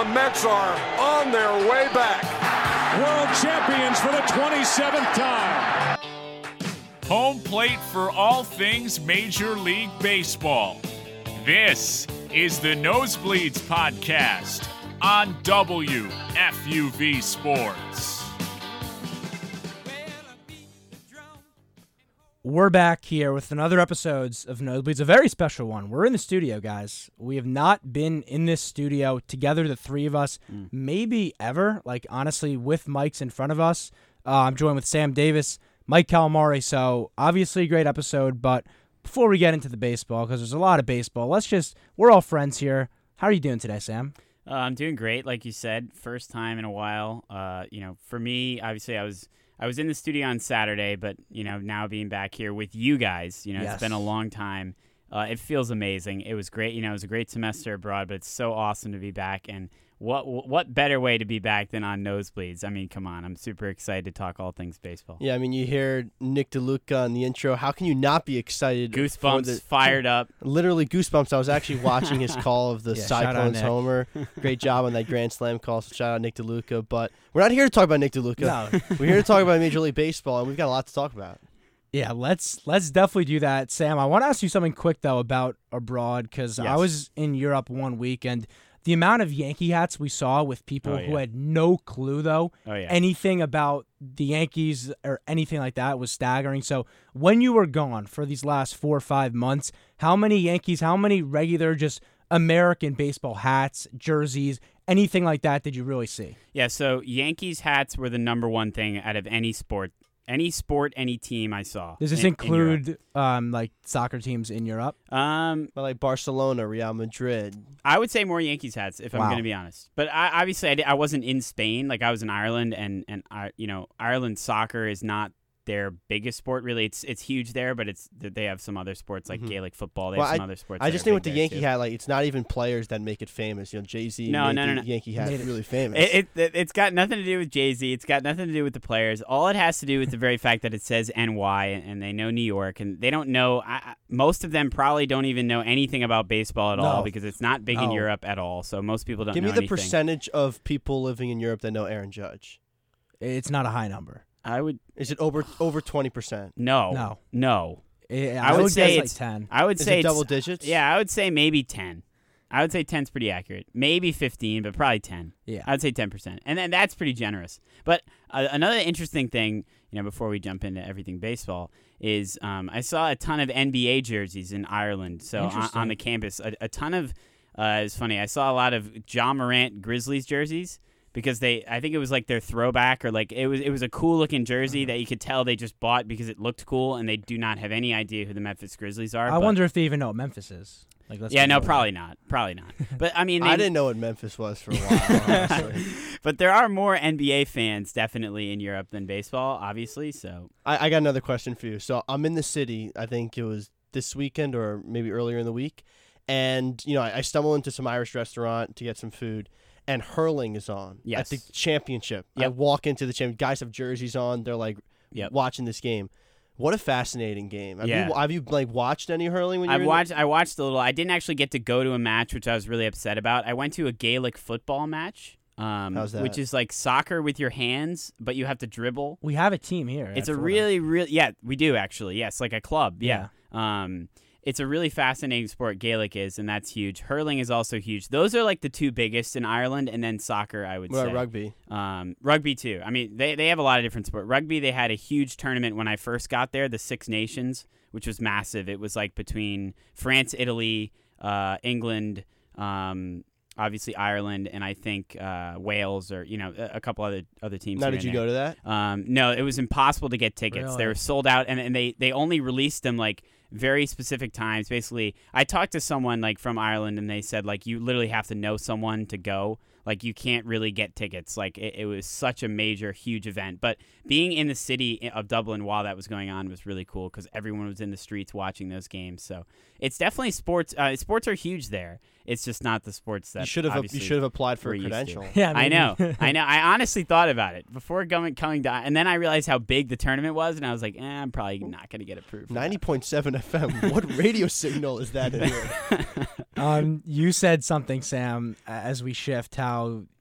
The Mets are on their way back. World champions for the 27th time. Home plate for all things Major League Baseball. This is the Nosebleeds Podcast on WFUV Sports. We're back here with another episodes of Nosebleeds, a very special one. We're in the studio, guys. We have not been in this studio together, the three of us, maybe ever. Like honestly, with mics in front of us. Uh, I'm joined with Sam Davis, Mike Calamari. So obviously, a great episode. But before we get into the baseball, because there's a lot of baseball, let's just we're all friends here. How are you doing today, Sam? Uh, I'm doing great, like you said. First time in a while. Uh, you know, for me, obviously, I was I was in the studio on Saturday, but you know, now being back here with you guys, you know, Yes. it's been a long time. Uh, it feels amazing. It was great. You know, it was a great semester abroad, but it's so awesome to be back. And what what better way to be back than on nosebleeds? I mean, come on. I'm super excited to talk all things baseball. Yeah, I mean, you hear Nick DeLuca on the intro. How can you not be excited? for Goosebumps, the- fired up. Literally goosebumps. I was actually watching his call of the Yeah, Cyclones homer. Great job on that grand slam call. So shout out Nick DeLuca. But we're not here to talk about Nick DeLuca. No. we're here to talk about Major League Baseball, and we've got a lot to talk about. Yeah, let's let's definitely do that, Sam. I want to ask you something quick though about abroad because I was in Europe one week and the amount of Yankee hats we saw with people Oh, who had no clue though Oh yeah. anything about the Yankees or anything like that was staggering. So when you were gone for these last four or five months, how many Yankees, how many regular just American baseball hats, jerseys, anything like that did you really see? Yeah, so Yankees hats were the number one thing out of any sport. Any sport, any team I saw. Does this in- in include um, like soccer teams in Europe? Um, But like Barcelona, Real Madrid. I would say more Yankees hats if I'm going to be honest. But I, obviously, I, I wasn't in Spain. Like I was in Ireland, and and I, you know, Ireland soccer is not their biggest sport. Really, it's it's huge there, but it's they have some other sports like Mhm. Gaelic football. They Well, have some other sports. I just think big with the Yankee too. hat, like it's not even players that make it famous. You know, Jay Z No, made no, the no, no. Yankee hat Made it- really famous. It, it, it, it's got nothing to do with Jay Z. It's got nothing to do with the players. All it has to do with the very fact that it says NY and, and they know New York and they don't know. I, I- most of them probably don't even know anything about baseball at all because it's not big in Europe at all. So most people don't Give know me the anything. percentage of people living in Europe that know Aaron Judge. It's not a high number. I would Is it over over twenty percent? no, No. no. I, I would say guess like it's- ten. I would Is say it double digits? Yeah, I would say maybe ten. I would say 10's pretty accurate. Maybe 15, but probably 10. Yeah. I'd say 10%. And then that's pretty generous. But uh, another interesting thing, you know, before we jump into everything baseball, is um, I saw a ton of NBA jerseys in Ireland. So on, on the campus, a, a ton of. Uh, it's funny. I saw a lot of Ja Morant Grizzlies jerseys because they. I think it was like their throwback or like it was. It was a cool looking jersey mm-hmm. that you could tell they just bought because it looked cool, and they do not have any idea who the Memphis Grizzlies are. I but- wonder if they even know what Memphis is. Like, let's Yeah, no, real. probably not. Probably not. But I mean, they, I didn't know what Memphis was for a while. honestly. but there are more NBA fans definitely in Europe than baseball, obviously. So I, I got another question for you. So I'm in the city. I think it was this weekend or maybe earlier in the week, and you know I, I stumble into some Irish restaurant to get some food, and hurling is on Yes. at the championship. I Yep. walk into the champ. Guys have jerseys on. They're like Yep. watching this game. What a fascinating game. Have Yeah. you have you like watched any hurling when you I've were the- watched. I watched a little. I didn't actually get to go to a match, which I was really upset about. I went to a Gaelic football match. Um, How's that? Which is like soccer with your hands, but you have to dribble. We have a team here. It's a Fordham. really, really, yeah, we do actually. Yes, like a club. Yeah. Um, it's a really fascinating sport. Gaelic is, and that's huge. Hurling is also huge. Those are like the two biggest in Ireland, and then soccer. I would What say about rugby? Um, rugby too. I mean, they they have a lot of different sports. Rugby, they had a huge tournament when I first got there, the Six Nations, which was massive. It was like between France, Italy, uh, England, um, obviously Ireland, and I think uh, Wales, or you know, a, a couple other other teams. Now, did you there. go to that? Um, no, it was impossible to get tickets. They were sold out, and, and they they only released them like very specific times. Basically, I talked to someone like from Ireland, and they said like you literally have to know someone to go. Like you can't really get tickets. Like it, it was such a major, huge event. But being in the city of Dublin while that was going on was really cool because everyone was in the streets watching those games. So it's definitely sports. Uh, sports are huge there. It's just not the sports that You should have you should have applied for a credential. Yeah, I know, I know. I honestly thought about it before going coming down, and then I realized how big the tournament was, and I was like, eh, I'm probably not going to get approved. Ninety point seven FM. What radio signal is that in here? Um, you said something, Sam, as we shift. How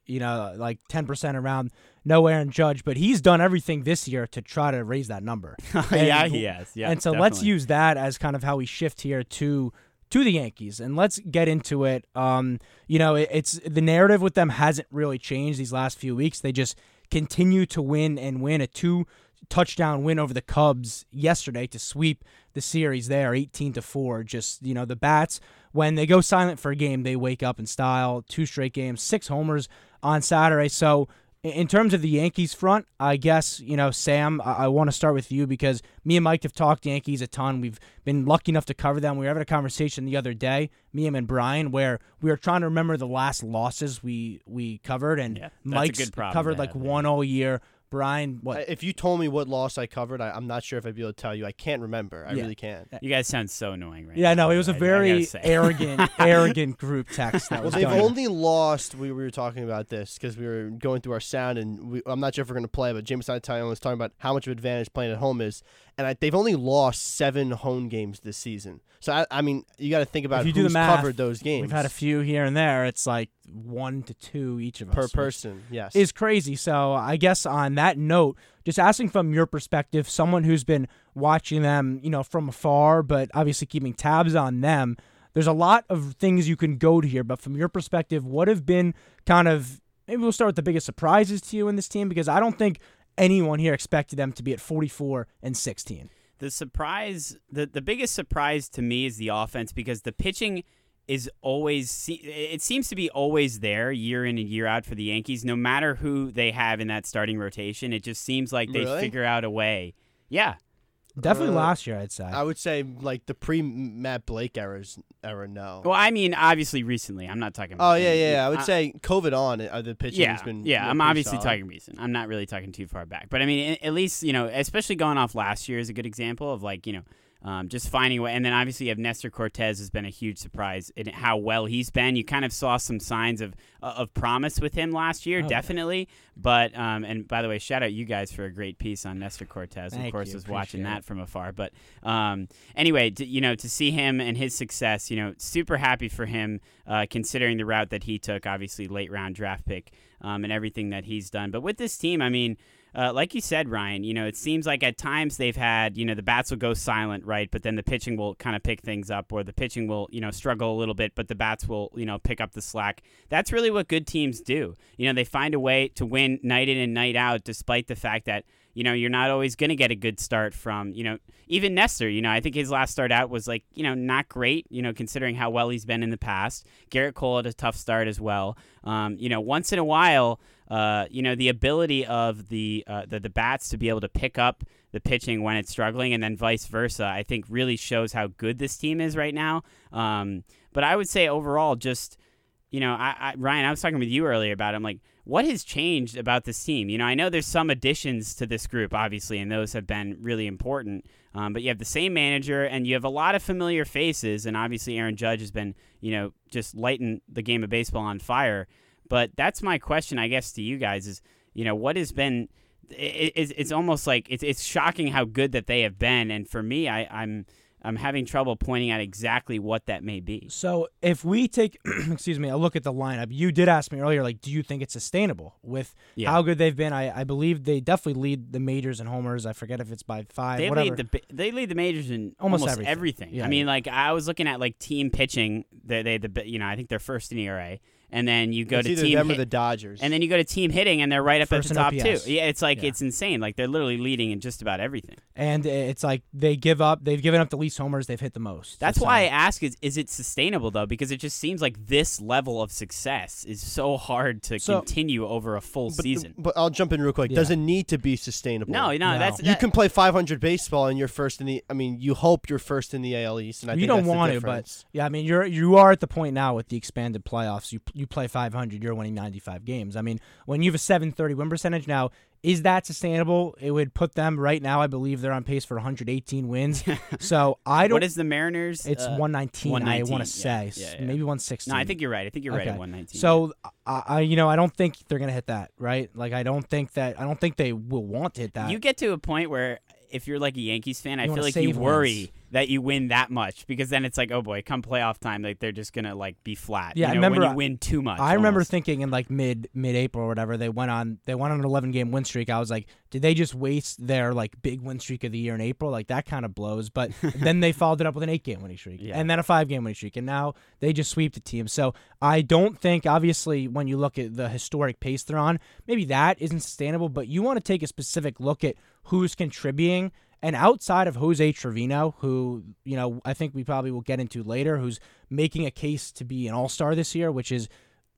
you know, like ten percent around no Aaron Judge, but he's done everything this year to try to raise that number. yeah, he has. Yeah, and so let's use that as kind of how we shift here to to the Yankees, and let's get into it. Um, you know, it, it's the narrative with them hasn't really changed these last few weeks. They just continue to win and win a two touchdown win over the Cubs yesterday to sweep the series there 18 to 4 just you know the bats when they go silent for a game they wake up in style two straight games six homers on Saturday so in- terms of the Yankees front, I guess, you know, Sam, I, I want to start with you because me and Mike have talked Yankees a ton. We've been lucky enough to cover them. We were having a conversation the other day, me, him, and Brian, where we were trying to remember the last losses we we covered, and Yeah, Mike's covered like one all year. Brian, what? If you told me what loss I covered, I, I'm not sure if I'd be able to tell you. I can't remember. I Yeah. really can't. You guys sound so annoying right yeah, now. no, it was a I- I gotta very say. arrogant, arrogant group text that Well, was they've going. only lost. We, we were talking about this because we were going through our sound, and we, I'm not sure if we're going to play, but Jameson Taillon was talking about how much of advantage playing at home is, and I, they've only lost seven home games this season. So I, I mean, you got to think about if you do the math, covered those games. We've had a few here and there. It's like one to two each of per us which- person. Yes, is crazy. So I guess on that note, just asking from your perspective, someone who's been watching them, you know, from afar, but obviously keeping tabs on them. There's a lot of things you can go to here, but from your perspective, what have been kind of maybe we'll start with the biggest surprises to you in this team because I don't think anyone here expected them to be at 44 and 16. the surprise the, the biggest surprise to me is the offense because the pitching is always it seems to be always there year in and year out for the Yankees no matter who they have in that starting rotation it just seems like they Really? figure out a way yeah Definitely Uh, last year, I'd say. I would say like the pre Matt Blake eras era. No. well I mean obviously recently I'm not talking oh about yeah, yeah. I would I- say COVID on uh, the pitching yeah, has been yeah. yeah, I'm obviously solid. talking recent. I'm not really talking too far back, but I mean, at least you know, especially going off last year is a good example of like you know, um, just finding a way. And then obviously you have Nestor Cortes has been a huge surprise in how well he's been. You kind of saw some signs of uh, of promise with him last year, Oh, yeah. definitely. But um, and by the way, shout out you guys for a great piece on Nestor Cortes. Thank of course, you. was watching that from afar. But um, anyway, to, you know, to see him and his success, you know, super happy for him, uh, considering the route that he took. Obviously, late round draft pick um, and everything that he's done. But with this team, I mean. Uh, like you said, Ryan, you know, it seems like at times they've had, you know, the bats will go silent, right? But then the pitching will kind of pick things up, or the pitching will, you know, struggle a little bit, but the bats will, you know, pick up the slack. That's really what good teams do. You know, they find a way to win night in and night out, despite the fact that, you know, you're not always going to get a good start from, you know, even Nestor. You know, I think his last start out was like, you know, not great, you know, considering how well he's been in the past. Gerrit Cole had a tough start as well. Um, you know, once in a while, uh, you know, the ability of the, uh, the the bats to be able to pick up the pitching when it's struggling, and then vice versa, I think really shows how good this team is right now. Um, but I would say overall, just you know, I, I Ryan, I was talking with you earlier about. It. I'm like, what has changed about this team? You know, I know there's some additions to this group, obviously, and those have been really important. Um, but you have the same manager, and you have a lot of familiar faces, and obviously Aaron Judge has been, you know, just lighting the game of baseball on fire. But that's my question, I guess, to you guys is, you know, what has been? It, it's, it's almost like it's it's shocking how good that they have been, and for me, I, I'm I'm having trouble pointing out exactly what that may be. So if we take, excuse me, a look at the lineup, you did ask me earlier, like, do you think it's sustainable with Yeah. how good they've been? I, I believe they definitely lead the majors and homers. I forget if it's by five, They whatever. lead the they lead the majors in Almost almost, everything. everything. Yeah, I mean, yeah. like I was looking at like team pitching. They they the you know I think they're first in ERA, and then you go It's to team them or the Dodgers. and then you go to team hitting, and they're right up First at the top OPS. too. Yeah, it's like Yeah. it's insane. Like they're literally leading in just about everything. and it's like they give up. They've given up the least homers. They've hit the most. That's So- why I uh, ask: is is it sustainable though? Because it just seems like this level of success is so hard to So- continue over a full but, season. but I'll jump in real quick. Yeah. Doesn't need to be sustainable. No, no, No. that's You that- can play 500 baseball and you're first in the. I mean, you hope you're first in the AL East, and I you think don't that's the want to, but yeah, I mean, you're you are at the point now with the expanded playoffs. You you play 500, you're winning 95 games. I mean, when you have a 730 win percentage now, is that sustainable? It would put them right now. I believe they're on pace for 118 wins. so I don't. What is the Mariners? It's uh, 119. I want to yeah, say yeah, yeah. maybe 116. No, I think you're right. I think you're right at 119. So I, I, you know, I don't think they're gonna hit that. Right? Like I don't think that. I don't think they will want to hit that. you get to a point where if you're like a Yankees fan, I feel like you worry wins. That you win that much because then it's like, oh boy, come playoff time, like they're just gonna like be flat. Yeah, I you know, remember when you win too much. I remember thinking in like mid mid April or whatever they went on they went on an 11 game win streak. I was like, did they just waste their like big win streak of the year in April? Like that kind of blows. But then they followed it up with an eight game winning streak Yeah. and then a five game winning streak, and now they just sweep the team. So I don't think obviously when you look at the historic pace they're on, maybe that isn't sustainable. But you want to take a specific look at who's contributing. And outside of Jose Trevino, who, you know, I think we probably will get into later, who's making a case to be an all star this year, which is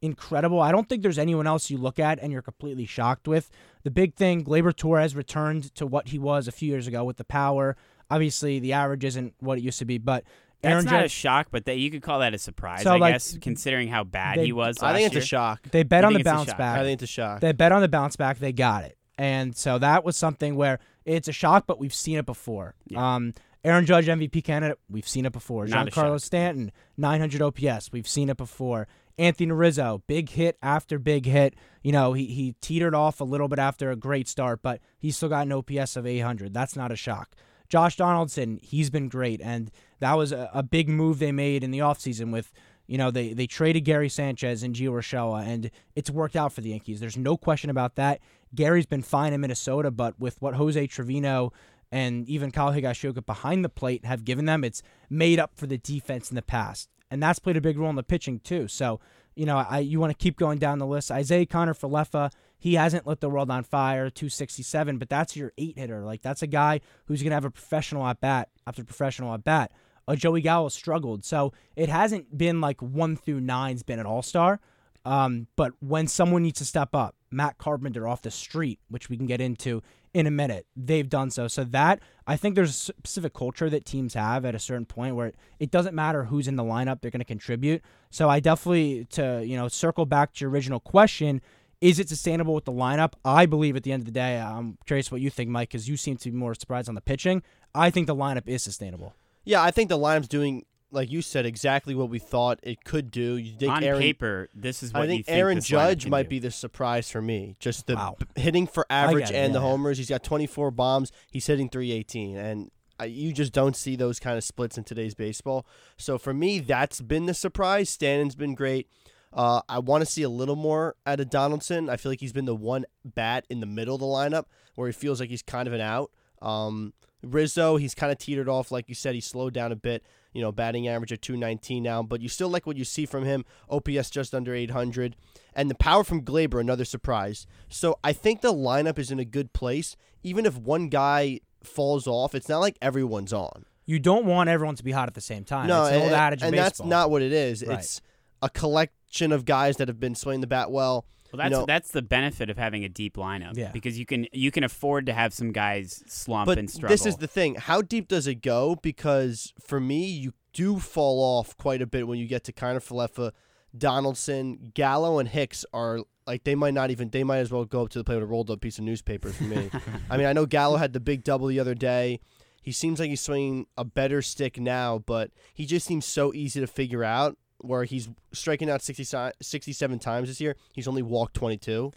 incredible. I don't think there's anyone else you look at and you're completely shocked with. The big thing, Gleyber Torres returned to what he was a few years ago with the power. Obviously, the average isn't what it used to be, but That's Aaron not a shock, but that you could call that a surprise, So, I like, guess, considering how bad they- he was. I think it's year. a shock. they bet You on the think it's a bounce back. I think it's a shock. They bet on the bounce back. They got it. And so that was something where it's a shock, but we've seen it before. Yeah. Um, Aaron Judge, MVP candidate, we've seen it before. Giancarlo. Stanton, 900 OPS, we've seen it before. Anthony Rizzo, big hit after big hit. You know, he, he teetered off a little bit after a great start, but he's still got an OPS of 800. That's not a shock. Josh Donaldson, he's been great. And that was a, a big move they made in the offseason with, you know, they, they traded Gary Sanchez and Gio Urshela, and it's worked out for the Yankees. There's no question about that. Gary's been fine in Minnesota, but with what Jose Trevino and even Kyle Higashioka behind the plate have given them, it's made up for the defense in the past. And that's played a big role in the pitching too. So, you know, I you want to keep going down the list. Isiah Kiner-Falefa, he hasn't lit the world on fire, 267, but that's your eight hitter. Like that's a guy who's gonna have a professional at bat after professional at bat. Uh, Joey Gallo struggled, so it hasn't been like one through nine's been an all star. Um, but when someone needs to step up, Matt Carpenter off the street, which we can get into in a minute, they've done so. So that I think there's a specific culture that teams have at a certain point where it doesn't matter who's in the lineup, they're going to contribute. So I definitely to you know circle back to your original question. Is it sustainable with the lineup? I believe at the end of the day, I'm curious what you think, Mike, because you seem to be more surprised on the pitching. I think the lineup is sustainable. Yeah, I think the lineup's doing, like you said, exactly what we thought it could do. You think On Aaron, paper, this is what I you think think Aaron Judge might do. be the surprise for me. Just the Wow. b- hitting for average it, and the yeah, yeah. homers. He's got 24 bombs. He's hitting 318, and uh, you just don't see those kind of splits in today's baseball. So for me, that's been the surprise. Stanton's been great. Uh, I want to see a little more out of Donaldson. I feel like he's been the one bat in the middle of the lineup where he feels like he's kind of an out. Um, Rizzo, he's kind of teetered off, like you said. He slowed down a bit. You know, batting average at 219 now, but you still like what you see from him. OPS just under 800, and the power from Gleyber, another surprise. So I think the lineup is in a good place. Even if one guy falls off, it's not like everyone's on. You don't want everyone to be hot at the same time. No, it's an old and, and that's not what it is. Right. It's a collection of guys that have been swinging the bat well. Well, that's you know, that's the benefit of having a deep lineup. Yeah. Because you can you can afford to have some guys slump but and struggle. this is the thing. How deep does it go? Because for me, you do fall off quite a bit when you get to kind of Falefa, Donaldson, Gallo, and Hicks are like they might not even they might as well go up to the plate with a rolled up piece of newspaper for me. I mean, I know Gallo had the big double the other day. He seems like he's swinging a better stick now, but he just seems so easy to figure out. Where he's striking out 60, 67 times this year, he's only walked 22.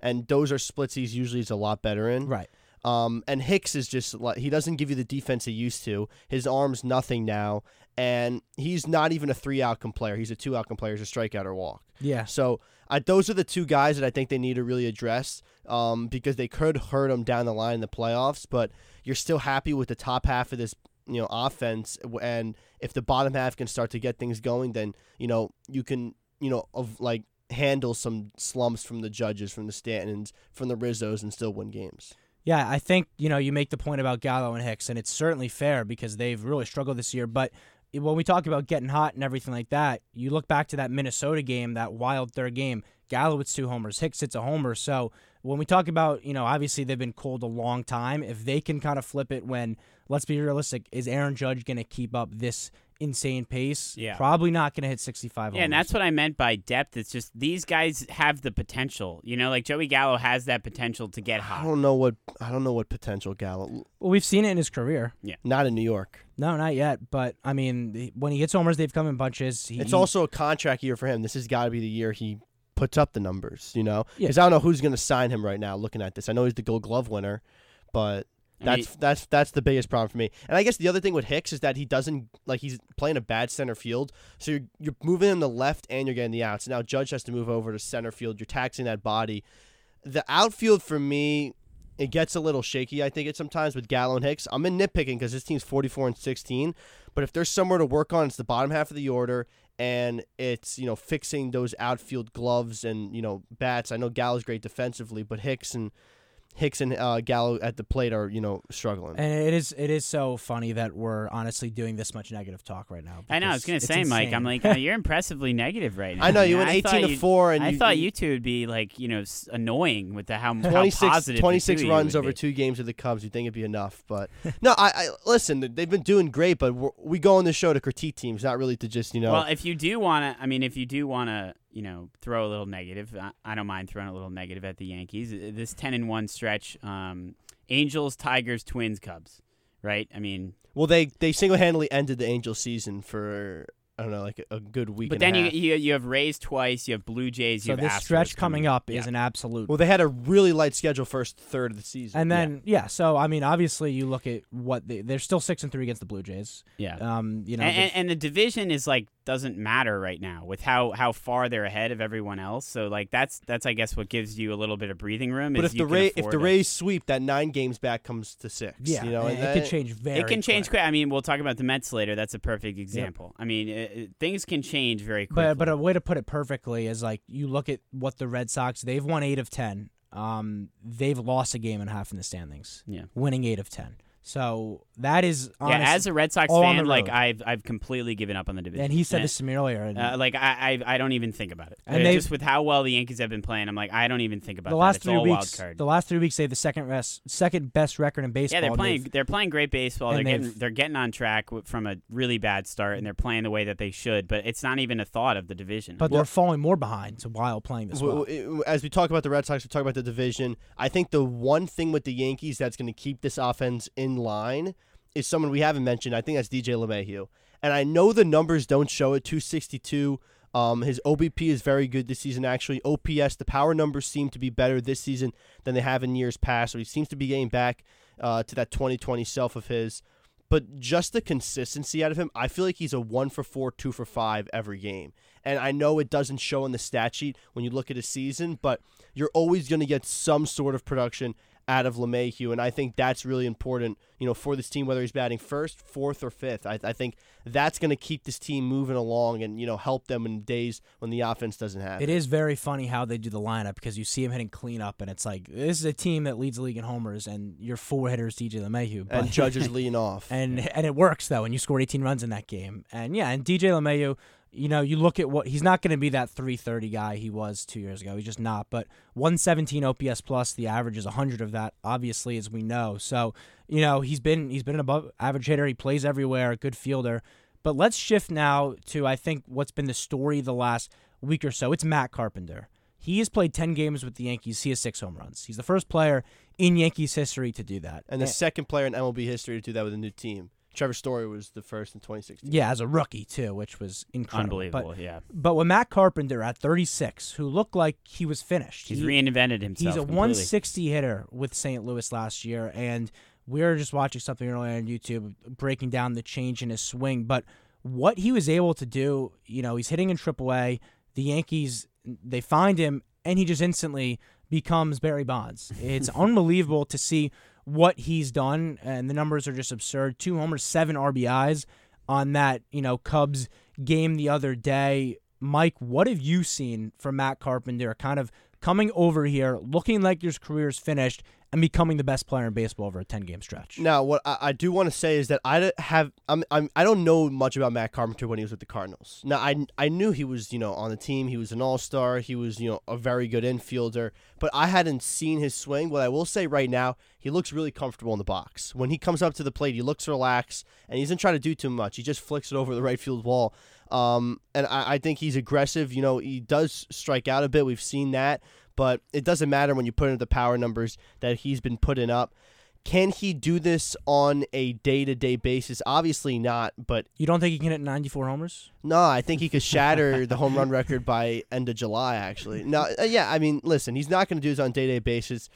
And those are splits he's usually is a lot better in. right. Um, and Hicks is just like he doesn't give you the defense he used to. His arm's nothing now, and he's not even a three outcome player. He's a two outcome player. He's a strikeout or walk. Yeah. So uh, those are the two guys that I think they need to really address um, because they could hurt them down the line in the playoffs. But you're still happy with the top half of this you know offense, and if the bottom half can start to get things going, then you know you can you know of like handle some slumps from the judges, from the Stantons, from the Rizzos, and still win games. Yeah, I think you know you make the point about Gallo and Hicks, and it's certainly fair because they've really struggled this year. But when we talk about getting hot and everything like that, you look back to that Minnesota game, that wild third game. Gallo hits two homers, Hicks hits a homer. So when we talk about, you know, obviously they've been cold a long time. If they can kind of flip it when, let's be realistic, is Aaron Judge going to keep up this insane pace. Yeah. Probably not going to hit 65. Yeah, and that's what I meant by depth. It's just these guys have the potential. You know, like Joey Gallo has that potential to get hot. I don't know what I don't know what potential Gallo. well, we've seen it in his career. Yeah. Not in New York. No, not yet. But I mean, when he hits homers, they've come in bunches. He, It's also a contract year for him. This has got to be the year he puts up the numbers. You know, Yeah. because I don't know who's going to sign him right now. Looking at this, I know he's the Gold Glove winner, but I that's mean- that's that's the biggest problem for me. And I guess the other thing with Hicks is that he doesn't like he's playing a bad center field. So you're you're moving in the left and you're getting the outs. Now Judge has to move over to center field. You're taxing that body. The outfield for me. It gets a little shaky, I think, it sometimes with Gallo and Hicks. I'm in nitpicking because this team's 44 and 16, but if there's somewhere to work on, it's the bottom half of the order, and it's you know fixing those outfield gloves and you know bats. I know Gallo's great defensively, but Hicks and Hicks and uh, Gallo at the plate are you know struggling. And it is it is so funny that we're honestly doing this much negative talk right now. I know. I was gonna it's say, Mike. I'm like, uh, you're impressively negative right now. I know you went 18 to four, and I you, thought you you two would be like, you know, annoying with the how, how 26, positive. the 26 two of you runs over be. two games of the Cubs. You think it'd be enough, but no. I, I listen. They've been doing great, but we're, we go on the show to critique teams, not really to just you know. Well, if you do want to, I mean, if you do want to, you know, throw a little negative, I, I don't mind throwing a little negative at the Yankees. Uh, This ten and one stretch, um, Angels, Tigers, Twins, Cubs, right? I mean, well, they they single handedly ended the Angels season for I don't know like a, a good week. but and then a you, half. you you have Rays twice, you have Blue Jays, you so have this Astros stretch coming up Yeah. is an absolute. Well, they had a really light schedule first third of the season. and then yeah. so I mean, obviously you look at what they, they're still six and three against the Blue Jays. yeah. Um, you know, and, and, and the division is like doesn't matter right now with how, how far they're ahead of everyone else. So like that's that's I guess what gives you a little bit of breathing room. but is if you the Ray, if afford the Rays sweep, that nine games back comes to six. yeah, you know, and and it could that- change very. it can change quick. quick. I mean, we'll talk about the Mets later. That's a perfect example. I mean, it, it- things can change very quickly. But but a way to put it perfectly is like you look at what the Red Sox they've won eight of ten. Um, they've lost a game and a half in the standings. Yeah. winning eight of ten. So that is yeah, as a Red Sox fan, like. I've I've completely given up on the division. and he said And- this to me earlier. And Uh, like I, I I don't even think about it. And Uh, they've- just with how well the Yankees have been playing, I'm like I don't even think about the that. last It's three all weeks, wild card. the last three weeks, they have the second best, second best record in baseball. yeah, they're playing. they've- They're playing great baseball. They're getting. they've- They're getting on track from a really bad start, and they're playing the way that they should. But it's not even a thought of the division. but they're falling more behind to while playing this well. W- w- As we talk about the Red Sox, we talk about the division. I think the one thing with the Yankees that's going to keep this offense in line is someone we haven't mentioned. I think that's DJ LeMahieu. And I know the numbers don't show it 262. Um, his OBP is very good this season, actually. OPS, the power numbers seem to be better this season than they have in years past. So he seems to be getting back uh, to that 2020 self of his. But just the consistency out of him, I feel like he's a one for four, two for five every game. And I know it doesn't show in the stat sheet when you look at a season, but you're always going to get some sort of production out of LeMahieu, and I think that's really important, you know, for this team, whether he's batting first, fourth, or fifth. I, I think that's going to keep this team moving along and you know help them in days when the offense doesn't have. It is very funny how they do the lineup because you see him hitting cleanup, and it's like this is a team that leads the league in homers, and your four hitters DJ LeMahieu. But, and judges lean off. and and it works though, and you scored 18 runs in that game, and yeah, and DJ LeMahieu, you know, you look at what he's not going to be that 330 guy he was two years ago. He's just not. But 117 OPS plus, the average is 100 of that, obviously, as we know. So you know he's been he's been an above average hitter. He plays everywhere, a good fielder. But let's shift now to I think what's been the story the last week or so. It's Matt Carpenter. He has played 10 games with the Yankees. He has six home runs. He's the first player in Yankees history to do that. and the second player in MLB history to do that with a new team. Trevor Story was the first in 2016. yeah, as a rookie too, which was incredible. But- unbelievable. yeah, But with Matt Carpenter at 36, who looked like he was finished, he's he- reinvented himself. he's a completely. 160 hitter with St. Louis last year, and we were just watching something earlier on YouTube breaking down the change in his swing. But what he was able to do, you know, he's hitting in AAA. The Yankees they find him, and he just instantly becomes Barry Bonds. It's unbelievable to see what he's done, and the numbers are just absurd. Two homers, seven RBIs on that, you know, Cubs game the other day. Mike, what have you seen from Matt Carpenter kind of coming over here, looking like his career's finished, and becoming the best player in baseball over a 10 game stretch. Now, what I, I do want to say is that I have I'm, I'm I don't know much about Matt Carpenter when he was with the Cardinals. Now, I I knew he was you know on the team. He was an All Star. He was you know a very good infielder. But I hadn't seen his swing. What I will say right now, he looks really comfortable in the box. When he comes up to the plate, he looks relaxed and he doesn't try to do too much. He just flicks it over the right field wall. Um, and I, I think he's aggressive. You know, he does strike out a bit. We've seen that but it doesn't matter when you put in the power numbers that he's been putting up. Can he do this on a day to day basis? Obviously not, but You don't think he can hit 94 homers? no, I think he could shatter the home run record by end of July. Actually, no, uh, yeah, I mean, listen, he's not going to do this on a day to day basis.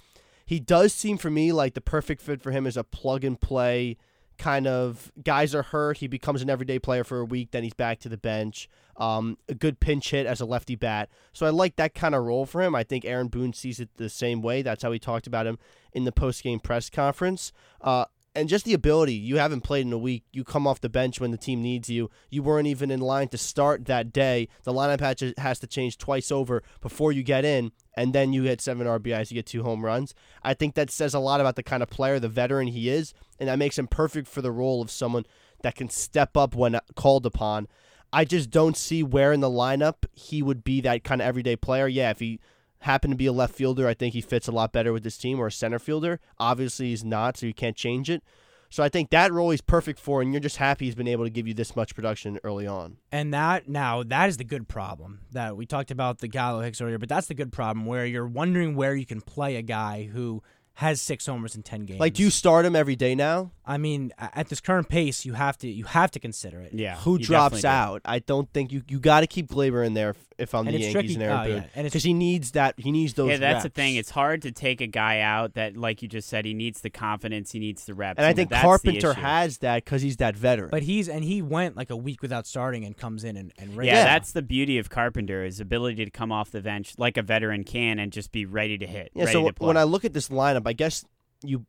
He does seem for me like the perfect fit for him is a plug and play kind of guys are hurt. He becomes an everyday player for a week, then he's back to the bench. Um, a good pinch hit as a lefty bat. So I like that kind of role for him. I think Aaron Boone sees it the same way. That's how he talked about him in the post game press conference. Uh, and just the ability you haven't played in a week you come off the bench when the team needs you you weren't even in line to start that day the lineup has- to change twice over before you get in and then you hit seven rbis you get two home runs i think that says a lot about the kind of player the veteran he is and that makes him perfect for the role of someone that can step up when called upon i just don't see where in the lineup he would be that kind of everyday player yeah if he happened to be a left fielder, I think he fits a lot better with this team or a center fielder. Obviously, he's not, so you can't change it. So I think that role he's perfect for, and you're just happy he's been able to give you this much production early on. And that now that is the good problem that we talked about the Gallo Hicks earlier, but that's the good problem where you're wondering where you can play a guy who has six homers in ten games. Like, do you start him every day now? I mean, at this current pace, you have to you have to consider it. Yeah. Who drops definitely do. out? I don't think you you got to keep Gleyber in there if, if I'm And the it's Yankees tricky- and oh, Aaron oh, Boone and it's- because he needs that. He needs those. Yeah, that's the thing. It's hard to take a guy out that, like you just said, he needs the confidence, he needs the reps. and I think Carpenter has that because he's that veteran. But he's and he went like a week without starting and comes in and, and Yeah, races. that's the beauty of Carpenter, his ability to come off the bench like a veteran can and just be ready to hit. Yeah, ready so to play. when I look at this lineup, I guess you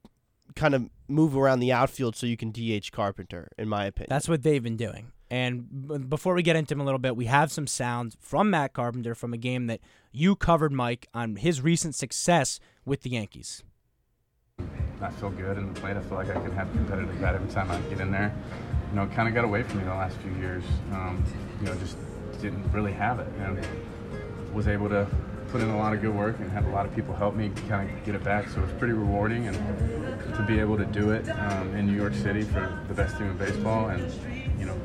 kind of move around the outfield so you can DH Carpenter, in my opinion. That's what they've been doing. And b- before we get into him a little bit, we have some sound from Matt Carpenter from a game that you covered, Mike, on his recent success with the Yankees. I feel good in the plate. I feel like I can have a competitive bat every time I get in there. You know, it kind of got away from me the last few years. Um, you know, just didn't really have it, and was able to put in a lot of good work and had a lot of people help me kind of get it back. So it was pretty rewarding, and to be able to do it um, in New York City for the best team in baseball, and you know,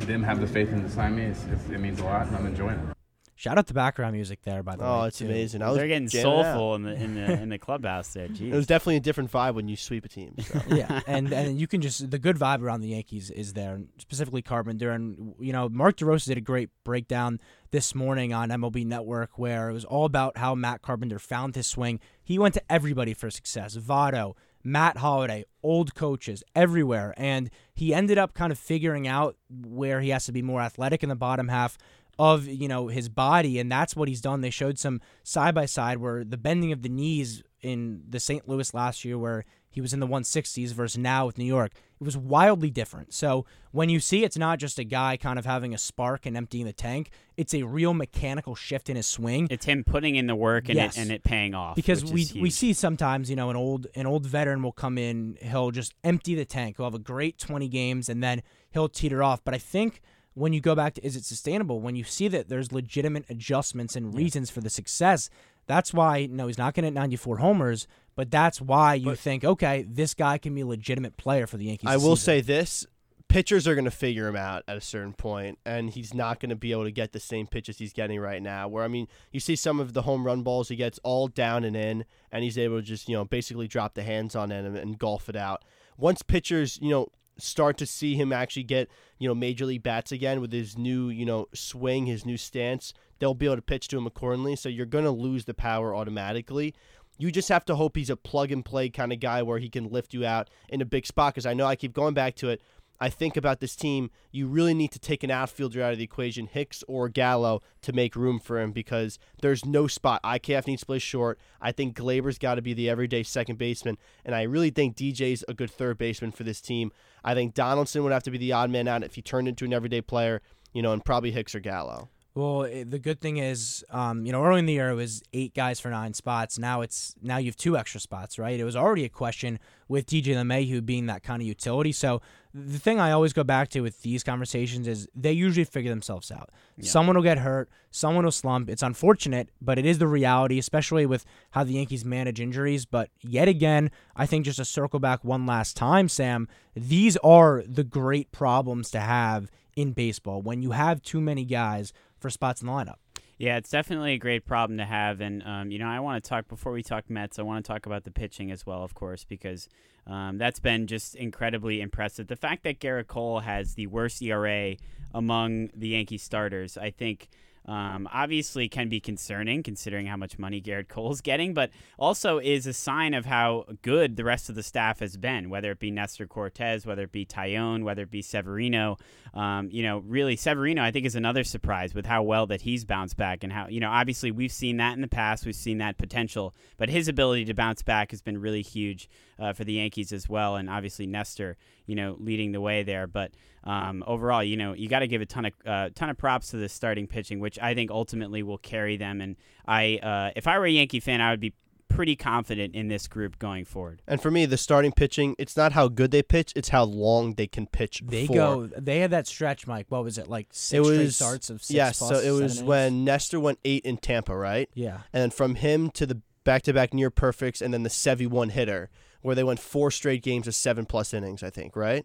them have the faith in to sign me. It means a lot, and I'm enjoying it. Shout out the background music there, by the oh, way. oh, it's too. amazing. I was They're getting soulful in the in the in the clubhouse there. Jeez. It was definitely a different vibe when you sweep a team. So. yeah, and and you can just the good vibe around the Yankees is there, and specifically Carpenter, and you know Mark DeRosa did a great breakdown this morning on MLB Network where it was all about how Matt Carpenter found his swing. He went to everybody for success, Votto, Matt Holliday, old coaches everywhere, and he ended up kind of figuring out where he has to be more athletic in the bottom half of you know his body and that's what he's done they showed some side by side where the bending of the knees in the St. Louis last year where he was in the 160s versus now with New York it was wildly different so when you see it's not just a guy kind of having a spark and emptying the tank it's a real mechanical shift in his swing It's him putting in the work and Yes. it and it paying off. because we we see sometimes you know an old an old veteran will come in he'll just empty the tank he'll have a great 20 games and then he'll teeter off but i think when you go back to is it sustainable when you see that there's legitimate adjustments and reasons for the success that's why no he's not going to hit 94 homers but that's why you think okay this guy can be a legitimate player for the yankees I will season. say this: pitchers are going to figure him out at a certain point, and he's not going to be able to get the same pitches he's getting right now. Where I mean, you see some of the home run balls he gets all down and in, and he's able to just you know basically drop the hands on it and, and golf it out. Once pitchers you know start to see him actually get you know major league bats again with his new you know swing, his new stance, they'll be able to pitch to him accordingly. So you're going to lose the power automatically. You just have to hope he's a plug and play kind of guy where he can lift you out in a big spot. Because I know I keep going back to it. I think about this team, you really need to take an outfielder out of the equation, Hicks or Gallo, to make room for him because there's no spot. IKF needs to play short. I think Gleyber's got to be the everyday second baseman, and I really think DJ's a good third baseman for this team. I think Donaldson would have to be the odd man out if he turned into an everyday player, you know, and probably Hicks or Gallo. Well, it, the good thing is, um, you know, early in the year it was eight guys for nine spots. Now it's now you have two extra spots, right? It was already a question with DJ LeMahieu being that kind of utility. So the thing I always go back to with these conversations is they usually figure themselves out. Someone will get hurt, someone will slump. It's unfortunate, but it is the reality, especially with how the Yankees manage injuries. But yet again, I think just to circle back one last time, Sam, these are the great problems to have in baseball when you have too many guys for spots in the lineup. Yeah, it's definitely a great problem to have, and um, you know, I want to talk before we talk Mets. I want to talk about the pitching as well, of course, because um, that's been just incredibly impressive. The fact that Gerrit Cole has the worst ERA among the Yankee starters, I think. Um, obviously can be concerning considering how much money Gerrit Cole's getting, but also is a sign of how good the rest of the staff has been, whether it be Nestor Cortes, whether it be Taillon, whether it be Severino. Um, you know, really, Severino, I think, is another surprise with how well that he's bounced back and how, you know, obviously we've seen that in the past, we've seen that potential, but his ability to bounce back has been really huge uh, for the Yankees as well, and obviously Nestor, you know, leading the way there. But um, overall, you know, you got to give a ton of uh, ton of props to the starting pitching, which I think ultimately will carry them. And I, uh, if I were a Yankee fan, I would be pretty confident in this group going forward. And for me, the starting pitching, it's not how good they pitch, it's how long they can pitch. They for. go. They had that stretch, Mike. What was it like? Six It straight was starts of six yes. plus, So it was innings? when Nestor went eight in Tampa, right? Yeah. And then from him to the back-to-back near perfects, and then the Sevy one hitter, where they went four straight games of seven plus innings. I think, right?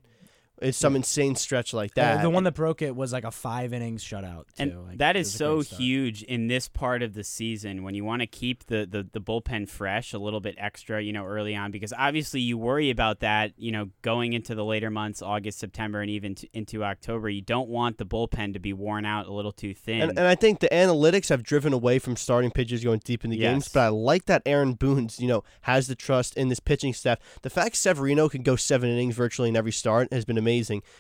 It's some insane stretch like Uh, that. the one that broke it was like a five innings shutout. Too. And Like, that it is was a so huge in this part of the season when you want to keep the, the, the bullpen fresh a little bit extra, you know, early on, because obviously you worry about that, you know, going into the later months, August, September, and even t- into October. You don't want the bullpen to be worn out a little too thin. And, and I think the analytics have driven away from starting pitchers going deep in the games, but I like that Aaron Boone's, you know, has the trust in this pitching staff. The fact Severino can go seven innings virtually in every start has been amazing,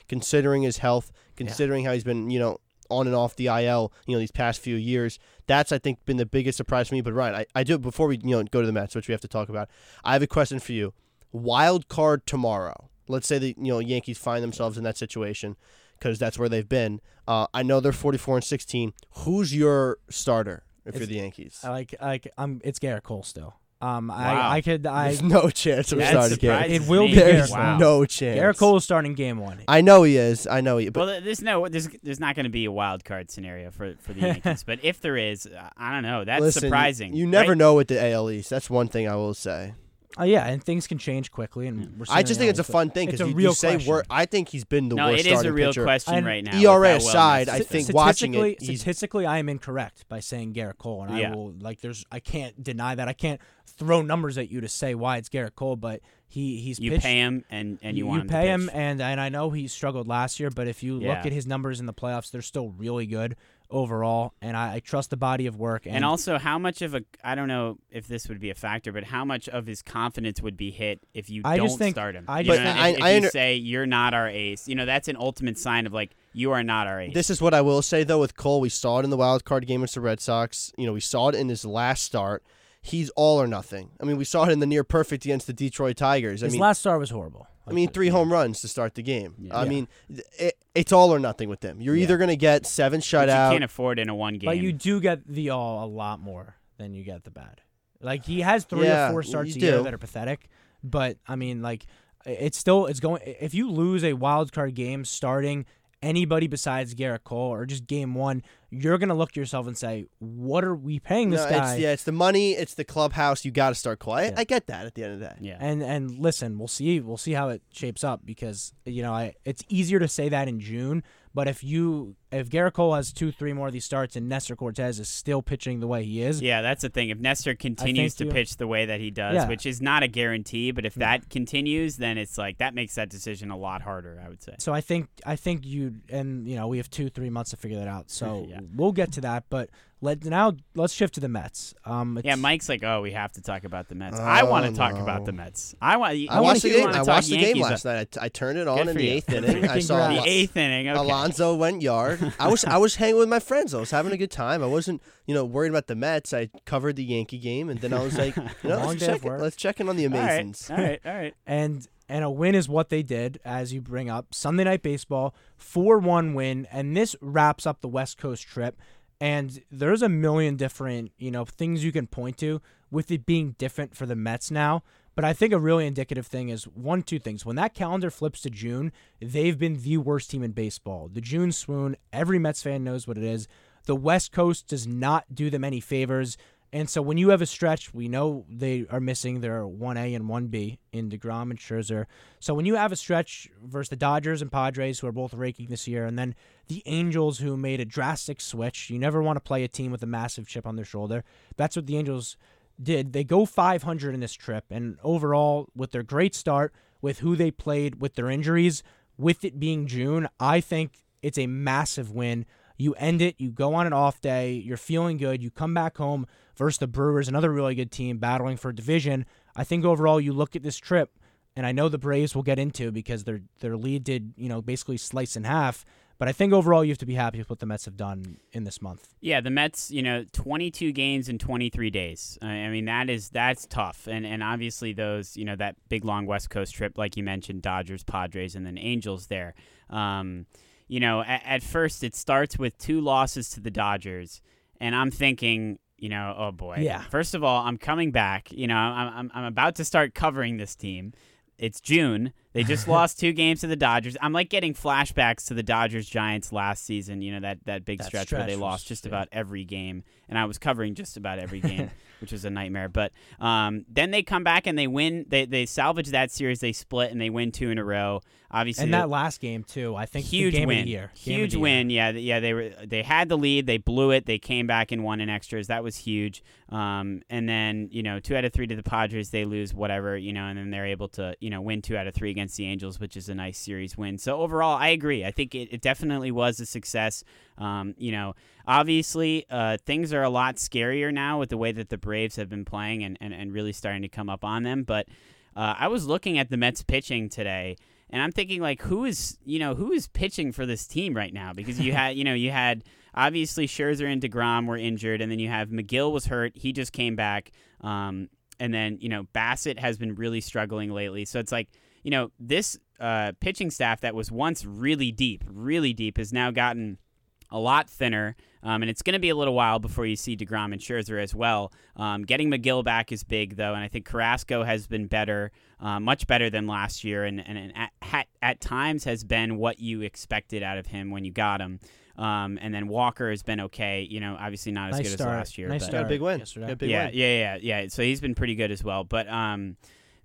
considering his health, considering how he's been, you know, on and off the IL, you know, these past few years. That's I think been the biggest surprise for me. But Ryan, I, I do before we you know go to the Mets, which we have to talk about. I have a question for you. Wild card tomorrow. Let's say the you know Yankees find themselves in that situation because that's where they've been. Uh, I know they're 44 and 16. Who's your starter if you're the Yankees? I like like I'm. it's Gerrit Cole still. Um, Wow. I I could I There's no chance of That starting Gerrit. surprises It will me. be There's Wow. no chance. Gerrit Cole is starting game one. I know he is. I know he. But well, there's no, there's, there's not going to be a wild card scenario for, for the Yankees, but if there is, uh, I don't know. That's listen, surprising. You never right? know with the AL East. That's one thing I will say. Uh, yeah, and things can change quickly, and we're I seeing just it think it's now. a fun thing it's because a you, real you say question. wor- I think he's been the No, worst it is a real pitcher. question And right now. ERA with how well aside, Nestor I is. think watching statistically, it, he's- statistically, I am incorrect by saying Gerrit Cole, and Yeah. I will like. There's, I can't deny that. I can't throw numbers at you to say why it's Gerrit Cole, but he he's you pitched, pay him and, and you, want him to pay him, pitch. and and I know he struggled last year, but if you Yeah. look at his numbers in the playoffs, they're still really good overall, and I, I trust the body of work. And, And also, how much of a I don't know if this would be a factor, but how much of his confidence would be hit if you I don't just think- start him? I You just know, think- if, I- I if you under- say you're not our ace, you know that's an ultimate sign of like you are not our ace. This is what I will say though with Cole. We saw it in the wild card game against the Red Sox. You know, we saw it in his last start. He's all or nothing. I mean, we saw it in the near perfect against the Detroit Tigers. I his mean, last start was horrible. I mean, three home runs to start the game. I mean, it, it's all or nothing with them. You're either going to get seven Which you can't afford in a one game. But you do get the all a lot more than you get the bad. Like he has three Yeah, or four starts you a year that are pathetic, but I mean, like it's still it's going. If you lose a wild card game starting anybody besides Gerrit Cole or just game one, you're gonna look to yourself and say, "What are we paying this No, guy?" it's, yeah, it's the money. It's the clubhouse. You got to start Cole. I, Yeah. I get that at the end of the day. yeah. And and listen, we'll see we'll see how it shapes up because you know I it's easier to say that in June, but if you if Gerrit Cole has two three more of these starts and Nestor Cortes is still pitching the way he is, Yeah, that's the thing. If Nestor continues to you- pitch the way that he does, Yeah. which is not a guarantee, but if that continues, then it's like that makes that decision a lot harder. I would say. So I think I think you and you know we have two three months to figure that out. So Yeah. we'll get to that. But let now let's shift to the Mets. Um, Yeah, Mike's like, oh, we have to talk about the Mets. I want to Oh, talk about the Mets. I want. I watched the game. I talk watched the game Yankees. last night. I, t- I turned it on Good in the you. eighth inning. I saw The eighth inning. Okay. Alonso went yard. I was I was hanging with my friends. I was having a good time. I wasn't you know worried about the Mets. I covered the Yankee game, and then I was like, you know, Long let's day check, of work. let's check in on the All right, Amazins. all right, all right. and and a win is what they did, as you bring up. Sunday night baseball, four one win, and this wraps up the West Coast trip. And there's a million different, you know, things you can point to with it being different for the Mets now. But I think a really indicative thing is one, two things. When that calendar flips to June, they've been the worst team in baseball. The June swoon, every Mets fan knows what it is. The West Coast does not do them any favors. And so when you have a stretch, we know they are missing their 1A and 1B in DeGrom and Scherzer. So when you have a stretch versus the Dodgers and Padres, who are both raking this year, and then the Angels, who made a drastic switch, you never want to play a team with a massive chip on their shoulder. That's what the Angels did. They go 500 in this trip. And overall, with their great start, with who they played, with their injuries, with it being June, I think it's a massive win. You end it, you go on an off day, you're feeling good, you come back home versus the Brewers, another really good team battling for division. I think overall you look at this trip, and I know the Braves will get into because their their lead did, you know, basically slice in half. But I think overall you have to be happy with what the Mets have done in this month. Yeah, the Mets, you know, 22 games in 23 days. I mean, that is that's tough, and and obviously those, you know, that big long West Coast trip, like you mentioned, Dodgers, Padres, and then Angels there. Um, you know, at, at first it starts with two losses to the Dodgers, and I'm thinking, you know, oh boy. Yeah. First of all, I'm coming back. You know, I'm I'm, I'm about to start covering this team. It's June. They just lost two games to the Dodgers. I'm like getting flashbacks to the Dodgers Giants last season. You know that that big That stretch, where they was- lost just yeah. about every game, and I was covering just about every game, which was a nightmare. But um, then they come back and they win. They they salvage that series. They split and they win two in a row. Obviously, And that last game too, I think huge win. of the year. Game of Huge the year. win. Yeah, yeah. They were they had the lead. They blew it. They came back and won in extras. That was huge. Um, and then you know two out of three to the Padres. They lose whatever you know, and then they're able to you know win two out of three against the Angels, which is a nice series win. So overall, I agree. I think it, it definitely was a success. Um, you know, obviously uh, things are a lot scarier now with the way that the Braves have been playing and, and, and really starting to come up on them. But uh, I was looking at the Mets pitching today, and I'm thinking like, who is you know who is pitching for this team right now? Because you had you know you had obviously Scherzer and Degrom were injured, and then you have Megill was hurt. He just came back, um, and then you know Bassitt has been really struggling lately. So it's like you know this uh, pitching staff that was once really deep, really deep, has now gotten a lot thinner, um, and it's going to be a little while before you see Degrom and Scherzer as well. Um, getting Megill back is big, though, and I think Carrasco has been better, uh, much better than last year, and, and, and at, at, at times has been what you expected out of him when you got him. Um, and then Walker has been okay, you know, obviously not as Nice good start. as last year. Nice but, Got a big win. yesterday. Got a big yeah, win. yeah, yeah, yeah. So he's been pretty good as well. But um,